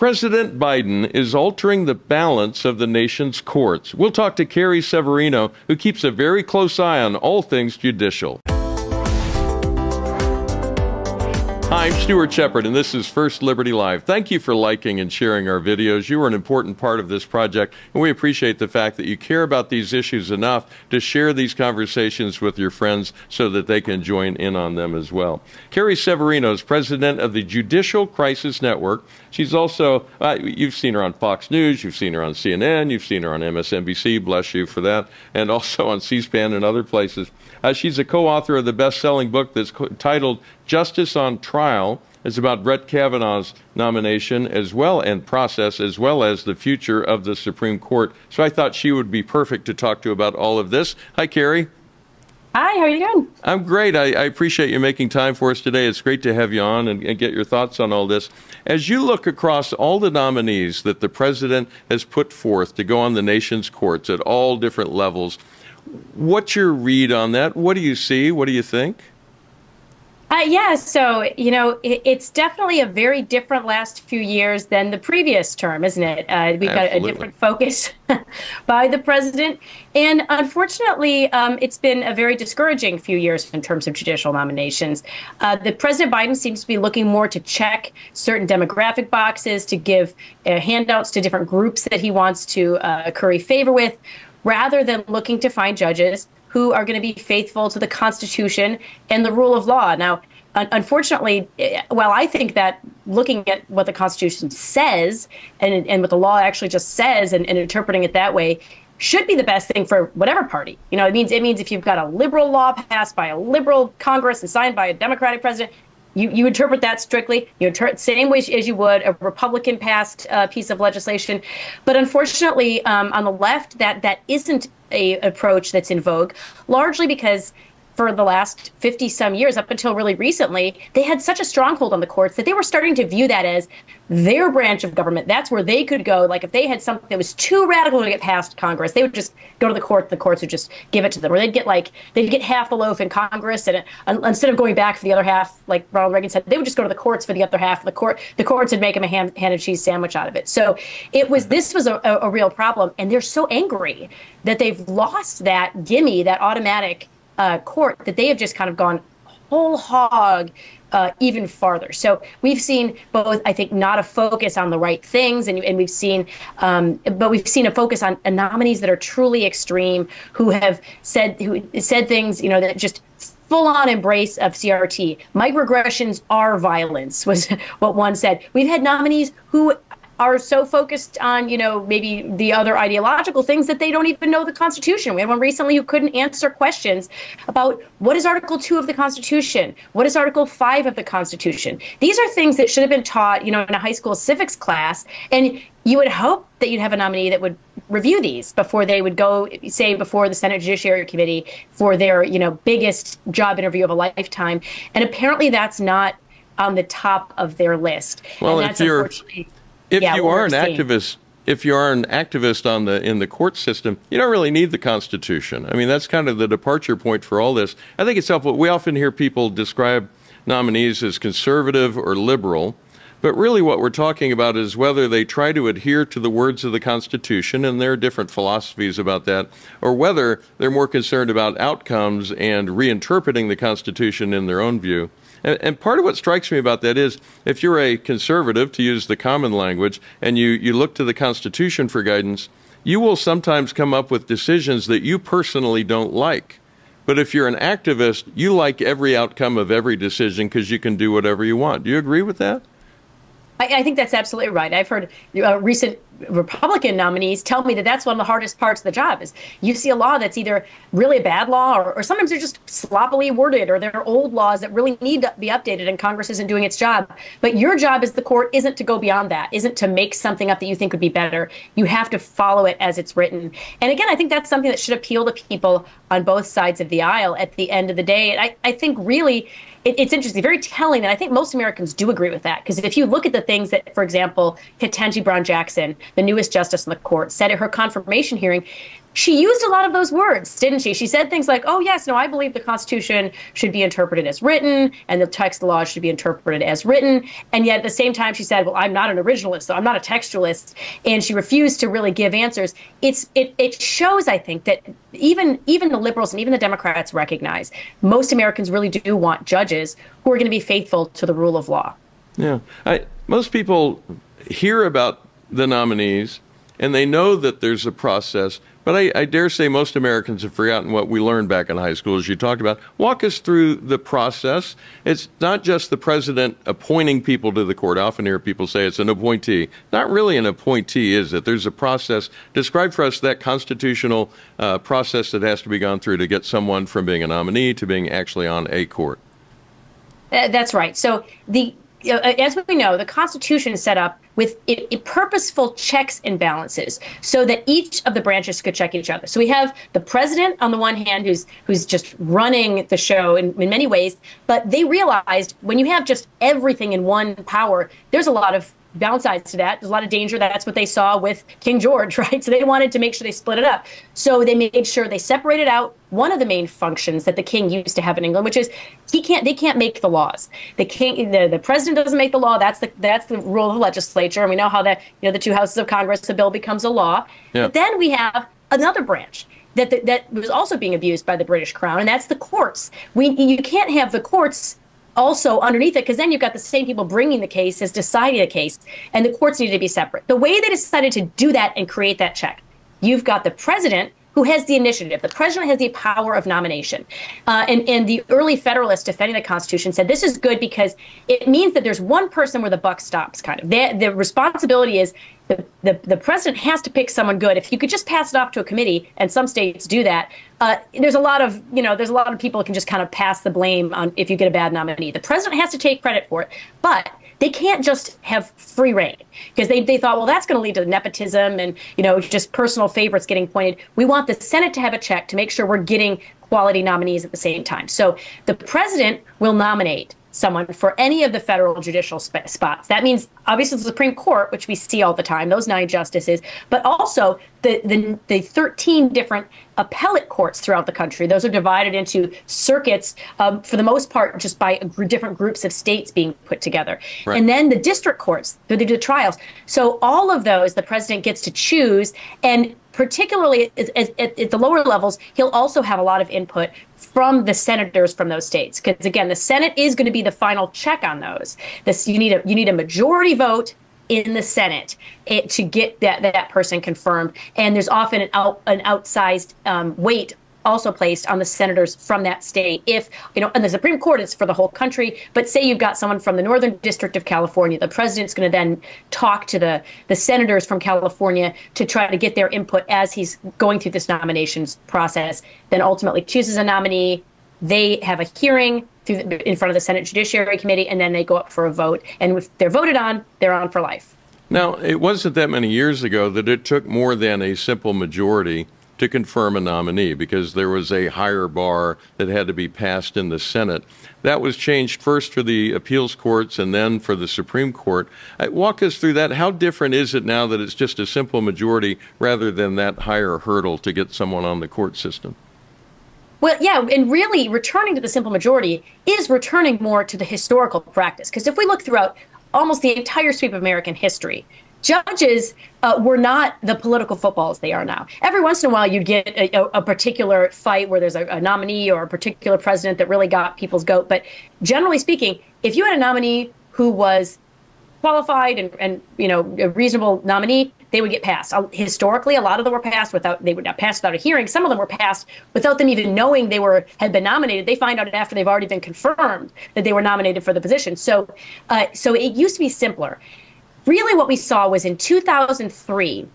President Biden is altering the balance of the nation's courts. We'll talk to Carrie Severino, who keeps a very close eye on all things judicial. Hi, I'm Stuart Shepard, and this is First Liberty Live. Thank you for liking and sharing our videos. You are an important part of this project, and we appreciate the fact that you care about these issues enough to share these conversations with your friends so that they can join in on them as well. Carrie Severino is president of the Judicial Crisis Network. She's also, uh, you've seen her on Fox News, you've seen her on CNN, you've seen her on MSNBC, bless you for that, and also on C SPAN and other places. Uh, she's a co author of the best selling book that's co- titled Justice on Trial. is about Brett Kavanaugh's nomination as well and process, as well as the future of the Supreme Court. So I thought she would be perfect to talk to about all of this. Hi, Carrie. Hi, how are you doing? I'm great. I, I, appreciate you making time for us today. It's great to have you on and, and, get your thoughts on all this. As you look across all the nominees that the president has put forth to go on the nation's courts at all different levels, What's your read on that? What do you see? What do you think? Uh, yeah, so you know, it, it's definitely a very different last few years than the previous term, isn't it? Uh, we've Absolutely. got a different focus by the president, and unfortunately, um, it's been a very discouraging few years in terms of judicial nominations. Uh, the President Biden seems to be looking more to check certain demographic boxes, to give uh, handouts to different groups that he wants to uh, curry favor with rather than looking to find judges who are going to be faithful to the Constitution and the rule of law. Now, unfortunately, eh, while I think that looking at what the Constitution says and, and what the law actually just says and, and interpreting it that way should be the best thing for whatever party. You know, it means it means if you've got a liberal law passed by a liberal Congress and signed by a Democratic president, you, you interpret that strictly. You same way as you would a Republican passed uh, piece of legislation, but unfortunately, um, on the left, that that isn't a approach that's in vogue, largely because for the last 50 some years, up until really recently, they had such a stronghold on the courts that they were starting to view that as their branch of government. That's where they could go. Like if they had something that was too radical to get past Congress, they would just go to the court. The courts would just give it to them, or they'd get like they'd get half the loaf in Congress, and instead of going back for the other half, like Ronald Reagan said, they would just go to the courts for the other half. The court, the courts would make them a ham, ham and cheese sandwich out of it. So it was this was a, a, a real problem, and they're so angry that they've lost that gimme, that automatic uh, court that they have just kind of gone whole hog uh, even farther. So we've seen both, I think, not a focus on the right things, and, and we've seen, um, but we've seen a focus on nominees that are truly extreme, who have said who said things, you know, that just full on embrace of CRT. Microaggressions are violence, was what one said. We've had nominees who are so focused on, you know, maybe the other ideological things that they don't even know the Constitution. We had one recently who couldn't answer questions about what is Article 2 of the Constitution? What is Article 5 of the Constitution? These are things that should have been taught, you know, in a high school civics class. And you would hope that you'd have a nominee that would review these before they would go, say, before the Senate Judiciary Committee for their, you know, biggest job interview of a lifetime. And apparently that's not on the top of their list. Well, and that's if you're if yeah, you are an seeing. activist, if you are an activist on the in the court system, you don't really need the Constitution. I mean, that's kind of the departure point for all this. I think it's helpful. We often hear people describe nominees as conservative or liberal. But really, what we're talking about is whether they try to adhere to the words of the Constitution, and there are different philosophies about that, or whether they're more concerned about outcomes and reinterpreting the Constitution in their own view. And, and, part of what strikes me about that is if you're a conservative, to use the common language, and you, you look to the Constitution for guidance, you will sometimes come up with decisions that you personally don't like. But if you're an activist, you like every outcome of every decision because you can do whatever you want. Do you agree with that? I, I think that's absolutely right. I've heard uh, recent Republican nominees tell me that that's one of the hardest parts of the job is you see a law that's either really a bad law or, or sometimes they're just sloppily worded or they're old laws that really need to be updated and Congress isn't doing its job. But your job as the court isn't to go beyond that, isn't to make something up that you think would be better. You have to follow it as it's written. And again, I think that's something that should appeal to people on both sides of the aisle at the end of the day. And I, I think really it, it's interesting, very telling And I think most Americans do agree with that. Because if you look at the things that, for example, Ketanji Brown Jackson, the newest justice on the court, said at her confirmation hearing, she used a lot of those words, didn't she? She said things like, oh, yes, no, I believe the Constitution should be interpreted as written and the text the law should be interpreted as written. And yet at the same time, she said, well, I'm not an originalist, so I'm not a textualist. And she refused to really give answers. It's It, it shows, I think, that even, even the liberals and even the Democrats recognize most Americans really do want judges who are going to be faithful to the rule of law. Yeah. I, most people hear about the nominees and they know that there's a process but I, I, dare say most Americans have forgotten what we learned back in high school, as you talked about. Walk us through the process. It's not just the president appointing people to the court. I often hear people say it's an appointee. Not really an appointee, is it? There's a process. Describe for us that constitutional uh, process that has to be gone through to get someone from being a nominee to being actually on a court. That's right. So the Uh, as we know, the Constitution is set up with it, it purposeful checks and balances so that each of the branches could check each other. So we have the president on the one hand, who's who's just running the show in, in many ways, but they realized when you have just everything in one power, there's a lot of downsides to that. There's a lot of danger. That's what they saw with King George, right? So they wanted to make sure they split it up. So they made sure they separated out one of the main functions that the king used to have in England, which is he can't they can't make the laws. The king the, the president doesn't make the law. That's the that's the rule of the legislature. And we know how that you know the two houses of Congress, the bill becomes a law. Yeah. But then we have another branch that, that that was also being abused by the British crown, and that's the courts. We you can't have the courts also underneath it because then you've got the same people bringing the case as deciding the case and the courts need to be separate. The way they decided to do that and create that check you've got the president who has the initiative. The president has the power of nomination. Uh, and, and the early Federalists defending the Constitution said this is good because it means that there's one person where the buck stops, kind of. The, the responsibility is the, the, the president has to pick someone good. If you could just pass it off to a committee, and some states do that, uh, there's a lot of, you know, there's a lot of people who can just kind of pass the blame on if you get a bad nominee. The president has to take credit for it. But they can't just have free rein because they, they thought, well, that's going to lead to nepotism and, you know, just personal favorites getting appointed. We want the Senate to have a check to make sure we're getting quality nominees at the same time. So the president will nominate someone for any of the federal judicial sp- spots. That means obviously the Supreme Court, which we see all the time, those nine justices, but also the, the, the 13 different appellate courts throughout the country. Those are divided into circuits, um, for the most part, just by gr- different groups of states being put together. Right. And then the district courts, they do trials. So all of those, the president gets to choose. And particularly at, at, at, the lower levels, he'll also have a lot of input from the senators from those states. Because again, the Senate is going to be the final check on those. This you need a you need a majority vote in the Senate it, to get that that person confirmed. And there's often an out, an outsized um, weight also placed on the senators from that state. If, you know, and the Supreme Court is for the whole country, but say you've got someone from the Northern District of California, the president's going to then talk to the, the senators from California to try to get their input as he's going through this nominations process, then ultimately chooses a nominee. They have a hearing the, in front of the Senate Judiciary Committee, and then they go up for a vote. And if they're voted on, they're on for life. Now, it wasn't that many years ago that it took more than a simple majority to confirm a nominee because there was a higher bar that had to be passed in the Senate. That was changed first for the appeals courts and then for the Supreme Court. Uh, walk us through that. How different is it now that it's just a simple majority rather than that higher hurdle to get someone on the court system? Well, yeah, and really returning to the simple majority is returning more to the historical practice. Because if we look throughout almost the entire sweep of American history, judges uh, were not the political footballs they are now. Every once in a while, you'd get a, a particular fight where there's a, a, nominee or a particular president that really got people's goat. But generally speaking, if you had a nominee who was qualified and, and you know a reasonable nominee, they would get passed. Uh, historically, a lot of them were passed without they would not pass without a hearing. Some of them were passed without them even knowing they were had been nominated. They find out after they've already been confirmed that they were nominated for the position. So, uh, so it used to be simpler really what we saw was in 2003,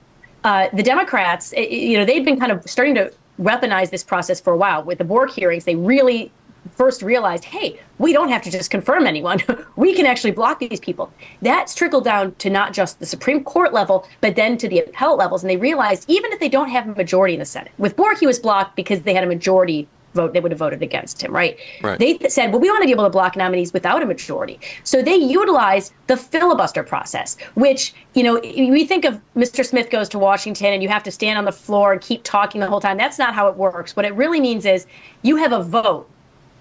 uh, the Democrats, you know, they'd been kind of starting to weaponize this process for a while. With the Bork hearings, they really first realized, hey, we don't have to just confirm anyone. we can actually block these people. That's trickled down to not just the Supreme Court level, but then to the appellate levels. And they realized even if they don't have a majority in the Senate, with Bork, he was blocked because they had a majority vote, they would have voted against him, right? right? They said, well, we want to be able to block nominees without a majority. So they utilized the filibuster process, which, you know, we think of Mr. Smith goes to Washington and you have to stand on the floor and keep talking the whole time. That's not how it works. What it really means is you have a vote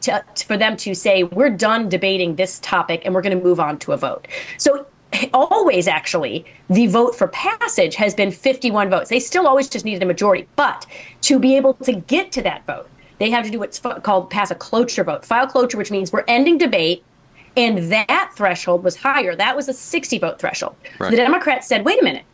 to, for them to say, we're done debating this topic and we're going to move on to a vote. So always actually the vote for passage has been 51 votes. They still always just needed a majority, but to be able to get to that vote, they have to do what's called pass a cloture vote. File cloture, which means we're ending debate, and that threshold was higher. That was a 60 vote threshold. Right. So the Democrats said, wait a minute,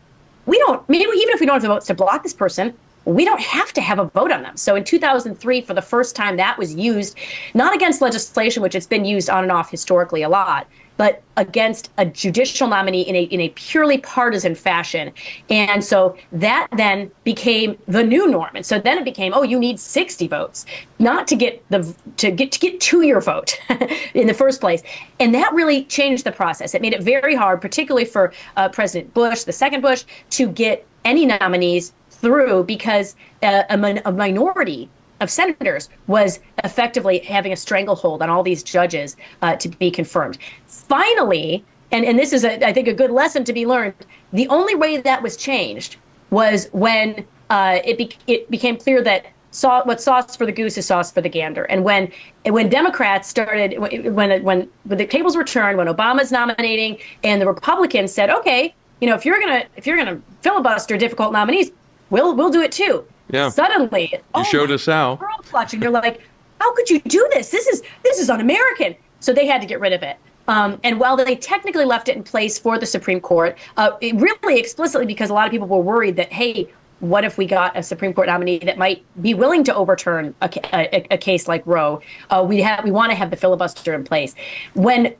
we don't, maybe even if we don't have the votes to block this person, we don't have to have a vote on them. So in 2003, for the first time, that was used not against legislation, which it's been used on and off historically a lot, but against a judicial nominee in a in a purely partisan fashion. And so that then became the new norm. And so then it became, oh, you need 60 votes, not to get the to get to get to your vote in the first place. And that really changed the process. It made it very hard, particularly for uh, President Bush, the second Bush, to get any nominees through because uh, a, min- a minority of senators was effectively having a stranglehold on all these judges uh, to be confirmed. Finally, and, and this is, a, I think, a good lesson to be learned, the only way that was changed was when uh, it, be- it became clear that saw what sauce for the goose is sauce for the gander. And when when Democrats started when when when the tables were turned, when Obama's nominating and the Republicans said, okay, you know, if you're gonna if you're gonna filibuster difficult nominees, we'll we'll do it too. Yeah. Suddenly, you oh showed us how. World watching. They're like, how could you do this? This is this is un-American. So they had to get rid of it. Um, and while they technically left it in place for the Supreme Court, uh, really explicitly because a lot of people were worried that, hey, what if we got a Supreme Court nominee that might be willing to overturn a, a, a case like Roe? Uh, we have we want to have the filibuster in place. When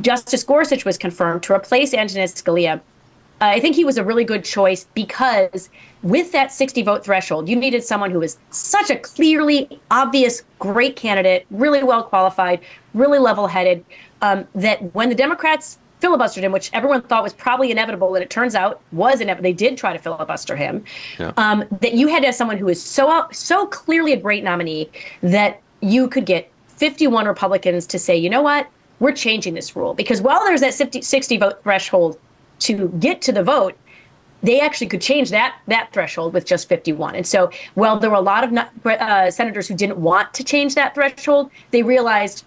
Justice Gorsuch was confirmed to replace Antonin Scalia, I think he was a really good choice because with that 60 vote threshold, you needed someone who was such a clearly obvious, great candidate, really well qualified, really level headed, um, that when the Democrats filibustered him, which everyone thought was probably inevitable, and it turns out was inevitable. They did try to filibuster him. Yeah. Um, that you had to have someone who is so so clearly a great nominee that you could get 51 Republicans to say, you know what, we're changing this rule because while there's that 50, 60 vote threshold to get to the vote, they actually could change that that threshold with just 51. And so, while there were a lot of uh, senators who didn't want to change that threshold, they realized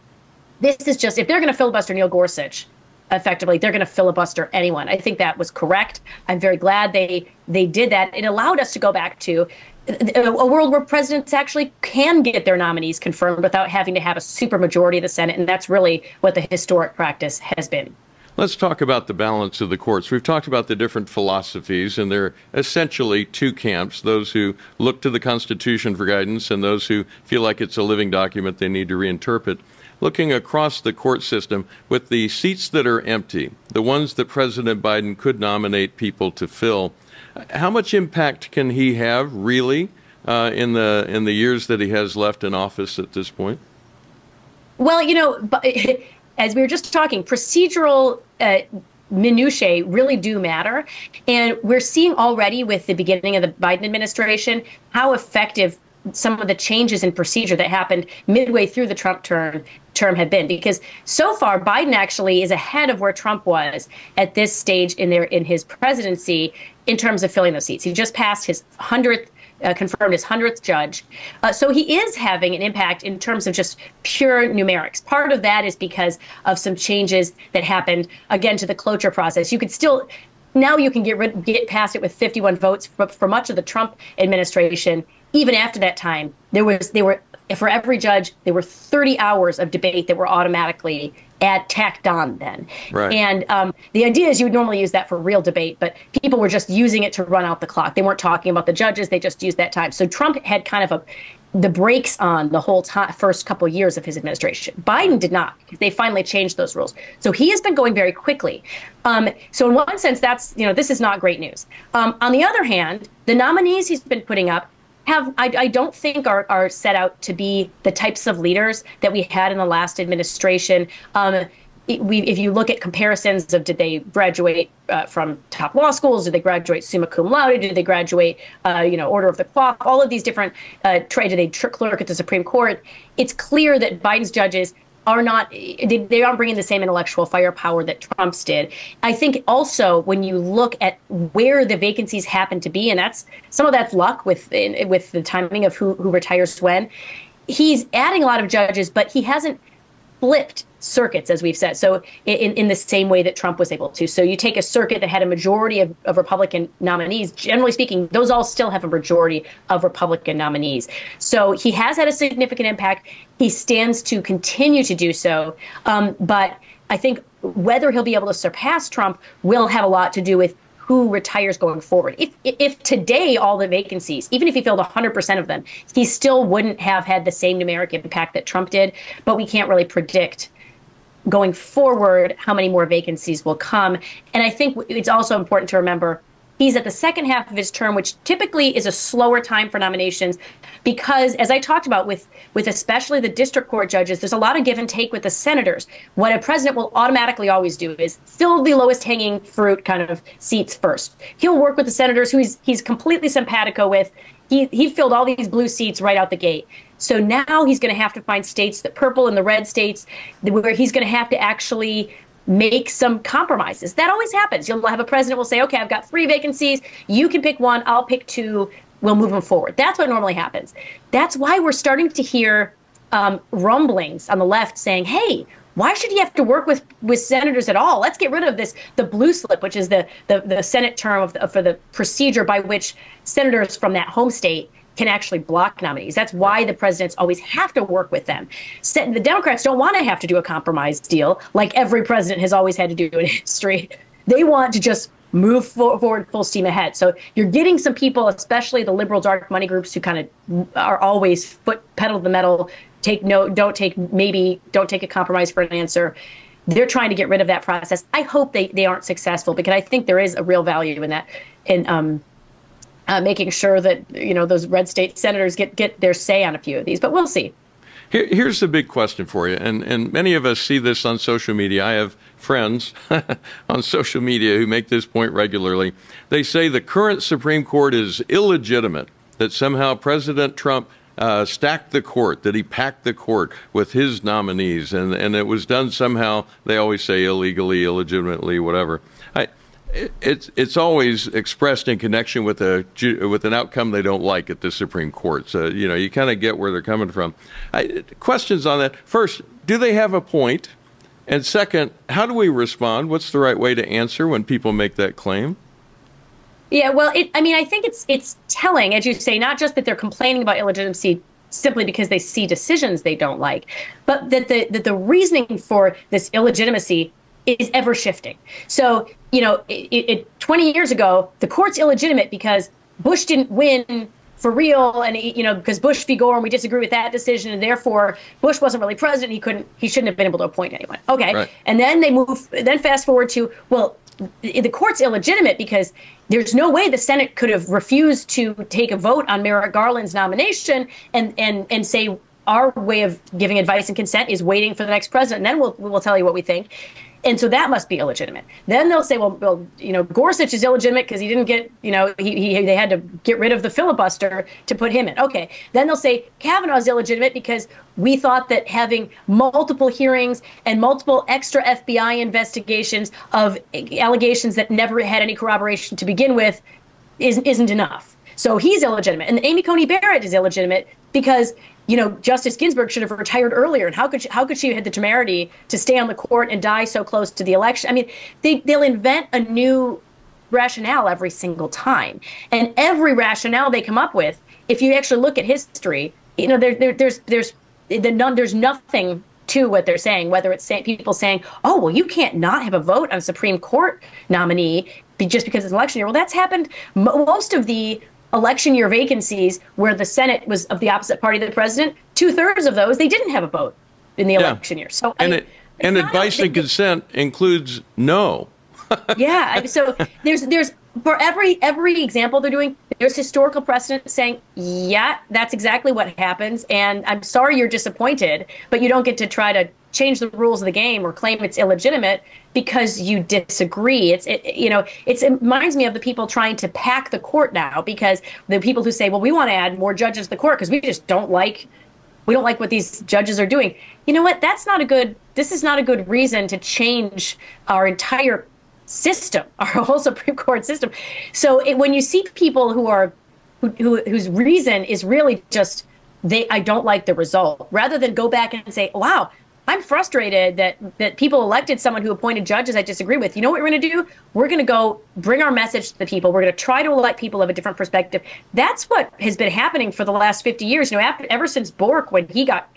this is just if they're going to filibuster Neil Gorsuch, effectively they're going to filibuster anyone. I think that was correct. I'm very glad they they did that. It allowed us to go back to a world where presidents actually can get their nominees confirmed without having to have a supermajority of the Senate, and that's really what the historic practice has been. Let's talk about the balance of the courts. We've talked about the different philosophies, and they're essentially two camps those who look to the Constitution for guidance and those who feel like it's a living document they need to reinterpret. Looking across the court system, with the seats that are empty, the ones that President Biden could nominate people to fill, how much impact can he have really uh, in the in the years that he has left in office at this point? Well, you know, as we were just talking, procedural uh, minutiae really do matter. And we're seeing already with the beginning of the Biden administration how effective some of the changes in procedure that happened midway through the Trump term term had been because so far Biden actually is ahead of where Trump was at this stage in their in his presidency in terms of filling those seats. He just passed his 100th uh, confirmed his 100th judge. Uh, so he is having an impact in terms of just pure numerics. Part of that is because of some changes that happened, again, to the cloture process. You could still, now you can get rid, get past it with 51 votes. But for much of the Trump administration, even after that time, there was, they were, for every judge, there were 30 hours of debate that were automatically add tacked on then. Right. And um, the idea is you would normally use that for real debate, but people were just using it to run out the clock. They weren't talking about the judges; they just used that time. So Trump had kind of a the brakes on the whole time, first couple years of his administration. Biden did not. They finally changed those rules. So he has been going very quickly. Um, so in one sense, that's you know this is not great news. Um, on the other hand, the nominees he's been putting up have I, I don't think are, are set out to be the types of leaders that we had in the last administration. Um, we, if you look at comparisons of did they graduate uh, from top law schools, did they graduate summa cum laude, did they graduate, uh, you know, Order of the Coif, all of these different uh, trade, did they clerk at the Supreme Court? It's clear that Biden's judges are not they, they aren't bringing the same intellectual firepower that Trump's did. I think also when you look at where the vacancies happen to be, and that's some of that's luck with with the timing of who who retires when. He's adding a lot of judges, but he hasn't flipped circuits, as we've said. So in, in the same way that Trump was able to. So you take a circuit that had a majority of, of Republican nominees, generally speaking, those all still have a majority of Republican nominees. So he has had a significant impact. He stands to continue to do so. Um, but I think whether he'll be able to surpass Trump will have a lot to do with who retires going forward. If if today all the vacancies, even if he filled 100% of them, he still wouldn't have had the same numeric impact that Trump did. But we can't really predict going forward how many more vacancies will come. And I think it's also important to remember he's at the second half of his term, which typically is a slower time for nominations because as I talked about with with especially the district court judges, there's a lot of give and take with the senators. What a president will automatically always do is fill the lowest hanging fruit kind of seats first. He'll work with the senators who he's he's completely simpatico with. He he filled all these blue seats right out the gate. So now he's going to have to find states, the purple and the red states, where he's going to have to actually make some compromises. That always happens. You'll have a president will say, "Okay, I've got three vacancies. You can pick one. I'll pick two. We'll move them forward." That's what normally happens. That's why we're starting to hear um, rumblings on the left saying, "Hey." Why should he have to work with, with senators at all? Let's get rid of this the blue slip, which is the the, the Senate term of the, for the procedure by which senators from that home state can actually block nominees. That's why the presidents always have to work with them. The Democrats don't want to have to do a compromise deal like every president has always had to do in history. They want to just move forward full steam ahead. So you're getting some people, especially the liberal dark money groups, who kind of are always foot pedal the metal, take no, don't take maybe, don't take a compromise for an answer. They're trying to get rid of that process. I hope they, they aren't successful because I think there is a real value in that. In um, uh, making sure that you know those red state senators get get their say on a few of these. But we'll see. Here, here's the big question for you, and and many of us see this on social media. I have friends on social media who make this point regularly. They say the current Supreme Court is illegitimate. That somehow President Trump uh, stacked the court, that he packed the court with his nominees, and, and it was done somehow, they always say illegally, illegitimately, whatever. It's it's always expressed in connection with a with an outcome they don't like at the Supreme Court. So you know you kind of get where they're coming from. I, questions on that? First, do they have a point? And second, how do we respond? What's the right way to answer when people make that claim? Yeah, well, it, I mean, I think it's it's telling, as you say, not just that they're complaining about illegitimacy simply because they see decisions they don't like, but that the that the reasoning for this illegitimacy is ever shifting. So, you know, it, it, 20 years ago, the court's illegitimate because Bush didn't win for real, and you know, because Bush v. Gore, and we disagree with that decision, and therefore Bush wasn't really president. He couldn't, he shouldn't have been able to appoint anyone. Okay, right. and then they move, then fast forward to well, the court's illegitimate because there's no way the Senate could have refused to take a vote on Merrick Garland's nomination and and and say our way of giving advice and consent is waiting for the next president, and then we'll we'll tell you what we think and so that must be illegitimate. Then they'll say, well, well you know, Gorsuch is illegitimate because he didn't get, you know, he, he they had to get rid of the filibuster to put him in. Okay. Then they'll say Kavanaugh is illegitimate because we thought that having multiple hearings and multiple extra FBI investigations of allegations that never had any corroboration to begin with isn't, isn't enough. So he's illegitimate. And Amy Coney Barrett is illegitimate because you know, Justice Ginsburg should have retired earlier. And how could she, how could she have had the temerity to stay on the court and die so close to the election? I mean, they, they'll invent a new rationale every single time. And every rationale they come up with, if you actually look at history, you know, there, there, there's there's the none, there's nothing to what they're saying. Whether it's say, people saying, "Oh, well, you can't not have a vote on a Supreme Court nominee just because it's election year." Well, that's happened. Most of the election year vacancies where the Senate was of the opposite party of the president, two thirds of those they didn't have a vote in the yeah. election year. So and I, it, and advice and consent includes no. yeah, so there's there's for every every example they're doing, there's historical precedent saying, yeah, that's exactly what happens, and I'm sorry you're disappointed, but you don't get to try to change the rules of the game or claim it's illegitimate because you disagree. It's it, you know it reminds me of the people trying to pack the court now because the people who say, well, we want to add more judges to the court because we just don't like we don't like what these judges are doing. You know what? That's not a good. This is not a good reason to change our entire system, our whole Supreme Court system. So it, when you see people who are who, who whose reason is really just they I don't like the result, rather than go back and say, wow, I'm frustrated that that people elected someone who appointed judges I disagree with. You know what we're going to do? We're going to go bring our message to the people. We're going to try to elect people of a different perspective. That's what has been happening for the last 50 years. You know, after, ever since Bork, when he got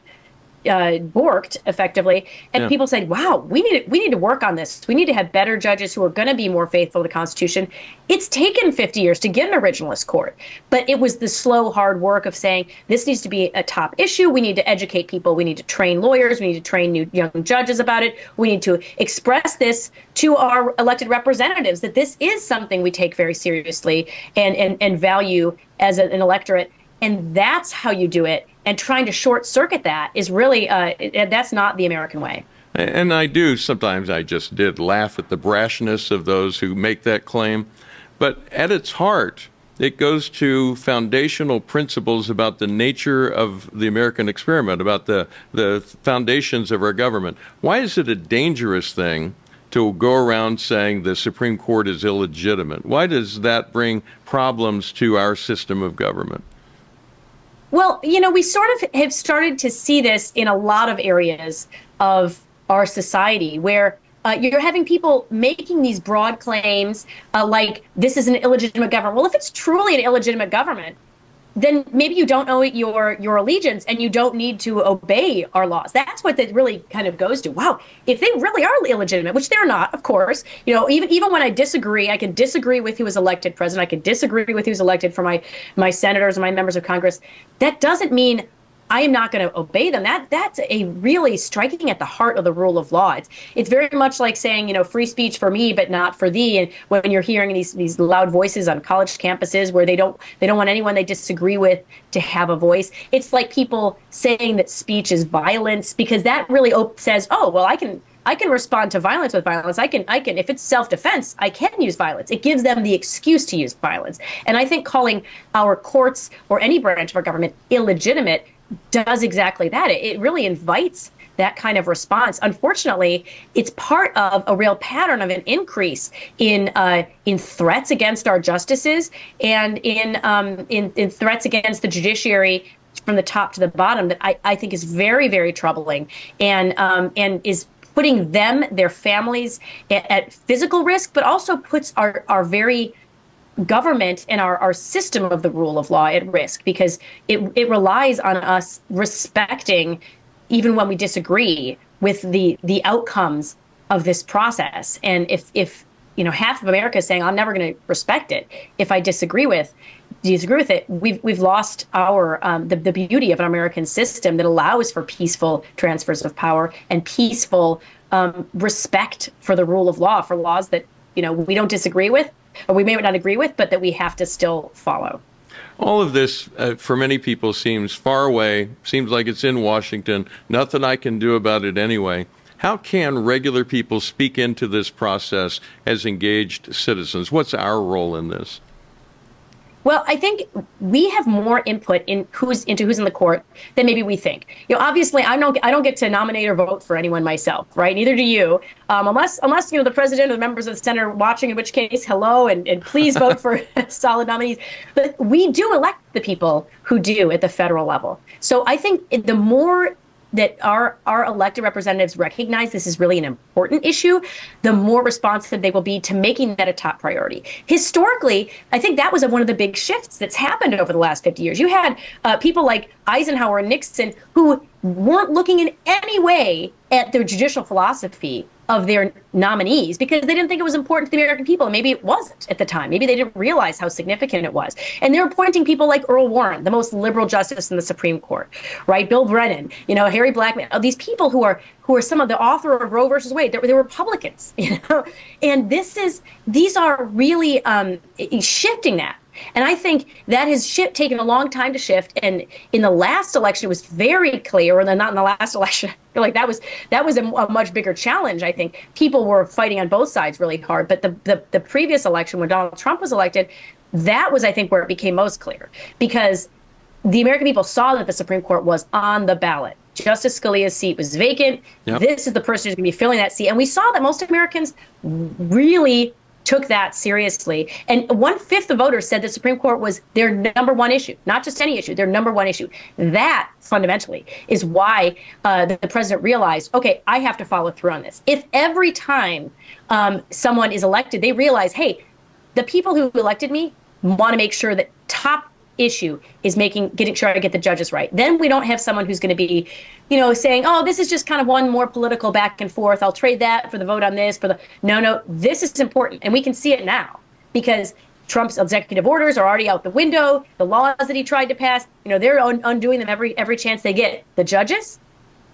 uh, borked effectively, and yeah. people said, "Wow, we need to, we need to work on this. We need to have better judges who are going to be more faithful to the Constitution." It's taken 50 years to get an originalist court, but it was the slow, hard work of saying this needs to be a top issue. We need to educate people. We need to train lawyers. We need to train new young judges about it. We need to express this to our elected representatives that this is something we take very seriously and and, and value as an electorate. And that's how you do it and trying to short circuit that is really uh, that's not the American way. And I do sometimes I just did laugh at the brashness of those who make that claim, but at its heart, it goes to foundational principles about the nature of the American experiment, about the, the foundations of our government. Why is it a dangerous thing to go around saying the Supreme Court is illegitimate? Why does that bring problems to our system of government? Well, you know, we sort of have started to see this in a lot of areas of our society where uh, you're having people making these broad claims uh, like this is an illegitimate government. Well, if it's truly an illegitimate government, then maybe you don't owe it your your allegiance and you don't need to obey our laws. That's what that really kind of goes to. Wow, if they really are illegitimate, which they're not, of course. You know, even even when I disagree, I can disagree with who was elected president. I can disagree with who's elected for my my senators and my members of Congress. That doesn't mean I am not going to obey them. That that's a really striking at the heart of the rule of law. It's it's very much like saying, you know, free speech for me, but not for thee. And when you're hearing these these loud voices on college campuses where they don't they don't want anyone they disagree with to have a voice, it's like people saying that speech is violence because that really op- says, oh, well, I can I can respond to violence with violence. I can, I can, if it's self-defense, I can use violence. It gives them the excuse to use violence. And I think calling our courts or any branch of our government illegitimate does exactly that. It, really invites that kind of response. Unfortunately, it's part of a real pattern of an increase in uh, in threats against our justices and in, um, in in threats against the judiciary from the top to the bottom that I, I think is very very troubling and um, and is putting them their families at, at physical risk, but also puts our our very government and our, our system of the rule of law at risk because it, it relies on us respecting, even when we disagree with the, the outcomes of this process. And if, if you know half of America is saying I'm never going to respect it if I disagree with disagree with it, we've we've lost our um, the, the beauty of an American system that allows for peaceful transfers of power and peaceful um, respect for the rule of law for laws that you know we don't disagree with we may not agree with, but that we have to still follow. All of this, uh, for many people, seems far away, seems like it's in Washington. Nothing I can do about it anyway. How can regular people speak into this process as engaged citizens? What's our role in this? Well, I think we have more input in who's into who's in the court than maybe we think. You know, obviously, I don't I don't get to nominate or vote for anyone myself, right? Neither do you, um, unless unless you know the president or the members of the Senate are watching. In which case, hello, and, and please vote for solid nominees. But we do elect the people who do at the federal level. So I think the more that our our elected representatives recognize this is really an important issue, the more responsive they will be to making that a top priority. Historically, I think that was one of the big shifts that's happened over the last 50 years. You had uh, people like Eisenhower and Nixon who weren't looking in any way at their judicial philosophy of their nominees because they didn't think it was important to the American people. Maybe it wasn't at the time. Maybe they didn't realize how significant it was. And they were appointing people like Earl Warren, the most liberal justice in the Supreme Court, right? Bill Brennan, you know, Harry Blackmun, these people who are who are some of the author of Roe versus Wade. They're, they're Republicans, you know. And this is these are really um, shifting that And I think that has shift, taken a long time to shift. And in the last election, it was very clear, and then not in the last election. Like that was that was a, a, much bigger challenge. I think people were fighting on both sides really hard. But the, the the previous election, when Donald Trump was elected, that was I think where it became most clear because the American people saw that the Supreme Court was on the ballot. Justice Scalia's seat was vacant. Yep. This is the person who's going to be filling that seat. And we saw that most Americans really took that seriously. And one fifth of voters said the Supreme Court was their number one issue, not just any issue, their number one issue. That fundamentally is why uh, the, president realized, okay, I have to follow through on this. If every time um, someone is elected, they realize, hey, the people who elected me want to make sure that top issue is making getting sure I get the judges right. Then we don't have someone who's going to be, you know, saying, "Oh, this is just kind of one more political back and forth. I'll trade that for the vote on this for the." No, no, this is important, and we can see it now because Trump's executive orders are already out the window. The laws that he tried to pass, you know, they're un- undoing them every every chance they get. The judges,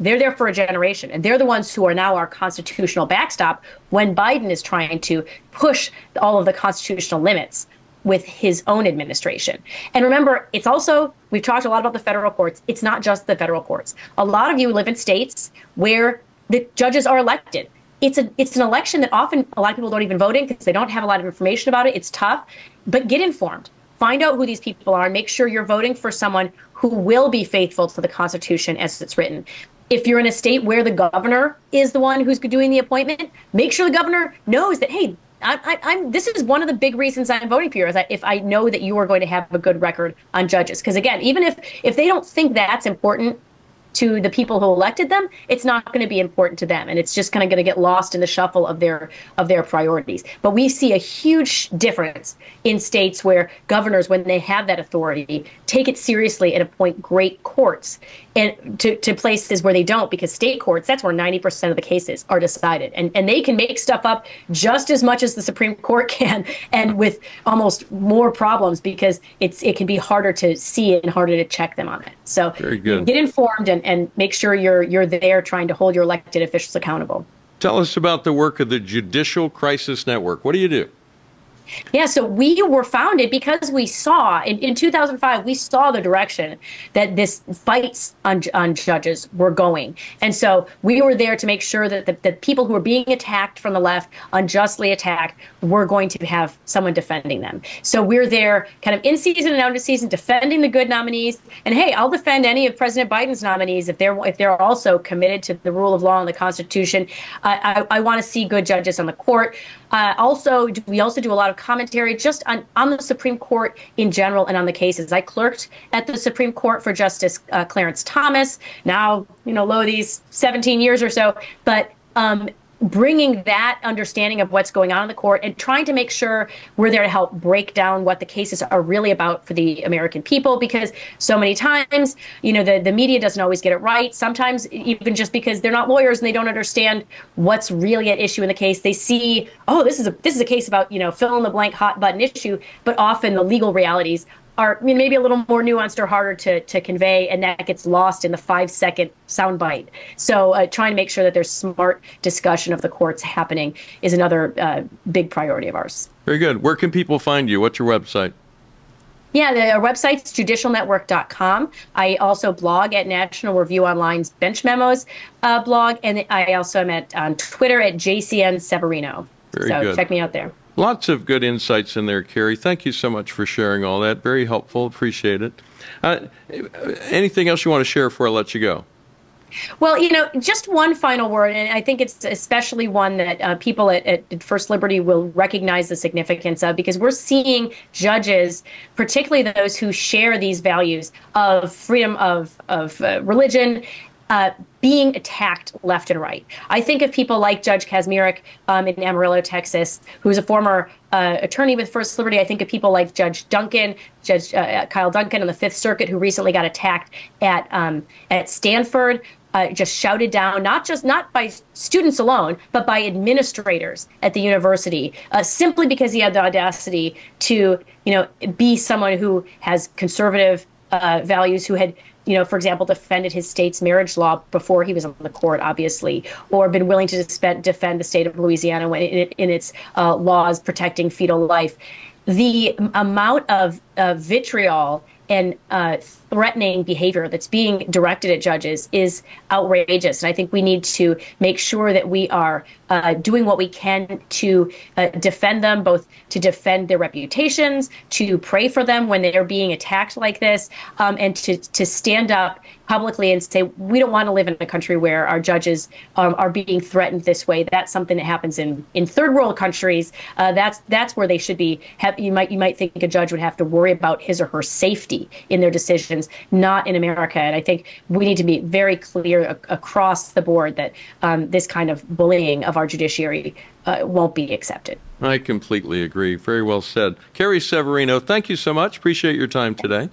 they're there for a generation, and they're the ones who are now our constitutional backstop when Biden is trying to push all of the constitutional limits with his own administration. And remember, it's also, we've talked a lot about the federal courts. It's not just the federal courts. A lot of you live in states where the judges are elected. It's a it's an election that often a lot of people don't even vote in because they don't have a lot of information about it. It's tough, but get informed. Find out who these people are and make sure you're voting for someone who will be faithful to the Constitution as it's written. If you're in a state where the governor is the one who's doing the appointment, make sure the governor knows that, hey, I, am This is one of the big reasons I'm voting for you. Is that if I know that you are going to have a good record on judges, because again, even if if they don't think that's important to the people who elected them, it's not going to be important to them, and it's just kind of going to get lost in the shuffle of their of their priorities. But we see a huge difference in states where governors, when they have that authority, take it seriously and appoint great courts, and to, to places where they don't, because state courts, that's where 90% of the cases are decided, and and they can make stuff up just as much as the Supreme Court can, and with almost more problems because it's it can be harder to see it and harder to check them on it. So Very good. get informed and and make sure you're you're there trying to hold your elected officials accountable. Tell us about the work of the Judicial Crisis Network. What do you do? Yeah, so we were founded because we saw in, in 2005 we saw the direction that this fights on, on judges were going, and so we were there to make sure that the, the people who were being attacked from the left, unjustly attacked, were going to have someone defending them. So we're there, kind of in season and out of season, defending the good nominees. And hey, I'll defend any of President Biden's nominees if they're if they're also committed to the rule of law and the Constitution. I, I want to see good judges on the court. Uh, also, we also do a lot of commentary just on, on the Supreme Court in general and on the cases. I clerked at the Supreme Court for Justice uh, Clarence Thomas. Now, you know, low these 17 years or so, but um, bringing that understanding of what's going on in the court and trying to make sure we're there to help break down what the cases are really about for the American people because so many times you know the, the media doesn't always get it right. Sometimes even just because they're not lawyers and they don't understand what's really at issue in the case they see oh this is a this is a case about you know fill in the blank hot button issue but often the legal realities are I mean, maybe a little more nuanced or harder to, to convey, and that gets lost in the five second soundbite. So, uh, trying to make sure that there's smart discussion of the courts happening is another uh, big priority of ours. Very good. Where can people find you? What's your website? Yeah, the, our website's judicialnetwork.com. I also blog at National Review Online's Bench Memos uh, blog, and I also am at on Twitter at JCN Severino. Very so good. check me out there. Lots of good insights in there, Carrie. Thank you so much for sharing all that. Very helpful. Appreciate it. Uh, anything else you want to share before I let you go? Well, you know, just one final word, and I think it's especially one that uh, people at, at, First Liberty will recognize the significance of because we're seeing judges, particularly those who share these values of freedom of, of uh, religion uh, being attacked left and right. I think of people like Judge Kacsmaryk um, in Amarillo, Texas, who's a former uh, attorney with First Liberty. I think of people like Judge Duncan, Judge uh, Kyle Duncan on the Fifth Circuit, who recently got attacked at um, at Stanford. Uh, just shouted down, not just not by students alone, but by administrators at the university, uh, simply because he had the audacity to, you know, be someone who has conservative uh, values, who had you know, for example, defended his state's marriage law before he was on the court, obviously, or been willing to defend the state of Louisiana in, in its uh, laws protecting fetal life. the amount of uh, vitriol and uh, threatening behavior that's being directed at judges is outrageous. And I think we need to make sure that we are uh, doing what we can to uh, defend them, both to defend their reputations, to pray for them when they're being attacked like this, um, and to, to stand up publicly and say, we don't want to live in a country where our judges um, are being threatened this way. That's something that happens in, in third world countries. Uh, that's that's where they should be. Have, you might you might think a judge would have to worry about his or her safety in their decisions, not in America. And I think we need to be very clear across the board that um, this kind of bullying of our judiciary uh, won't be accepted. I completely agree. Very well said. Carrie Severino, thank you so much. Appreciate your time today.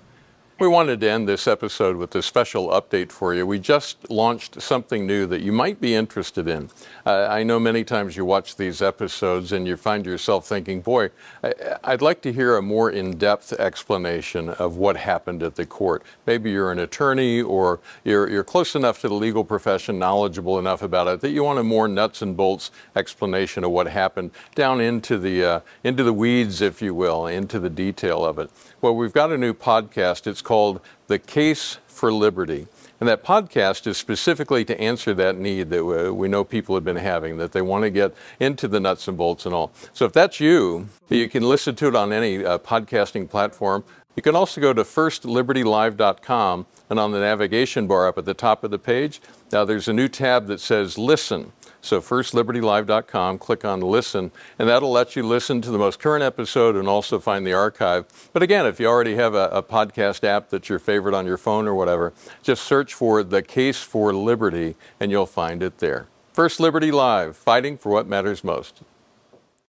We wanted to end this episode with a special update for you. We just launched something new that you might be interested in. Uh, I know many times you watch these episodes and you find yourself thinking, boy, I, would like to hear a more in depth explanation of what happened at the court. Maybe you're an attorney or you're, you're close enough to the legal profession, knowledgeable enough about it, that you want a more nuts and bolts explanation of what happened down into the, uh, into the weeds, if you will, into the detail of it. Well, we've got a new podcast. It's called The Case for Liberty. And that podcast is specifically to answer that need that we know people have been having, that they want to get into the nuts and bolts and all. So if that's you, you can listen to it on any uh, podcasting platform. You can also go to firstlibertylive.com and on the navigation bar up at the top of the page, now there's a new tab that says Listen. So firstlibertylive.com, click on listen, and that'll let you listen to the most current episode and also find the archive. But again, if you already have a, a podcast app that's your favorite on your phone or whatever, just search for The Case for Liberty and you'll find it there. First Liberty Live, fighting for what matters most.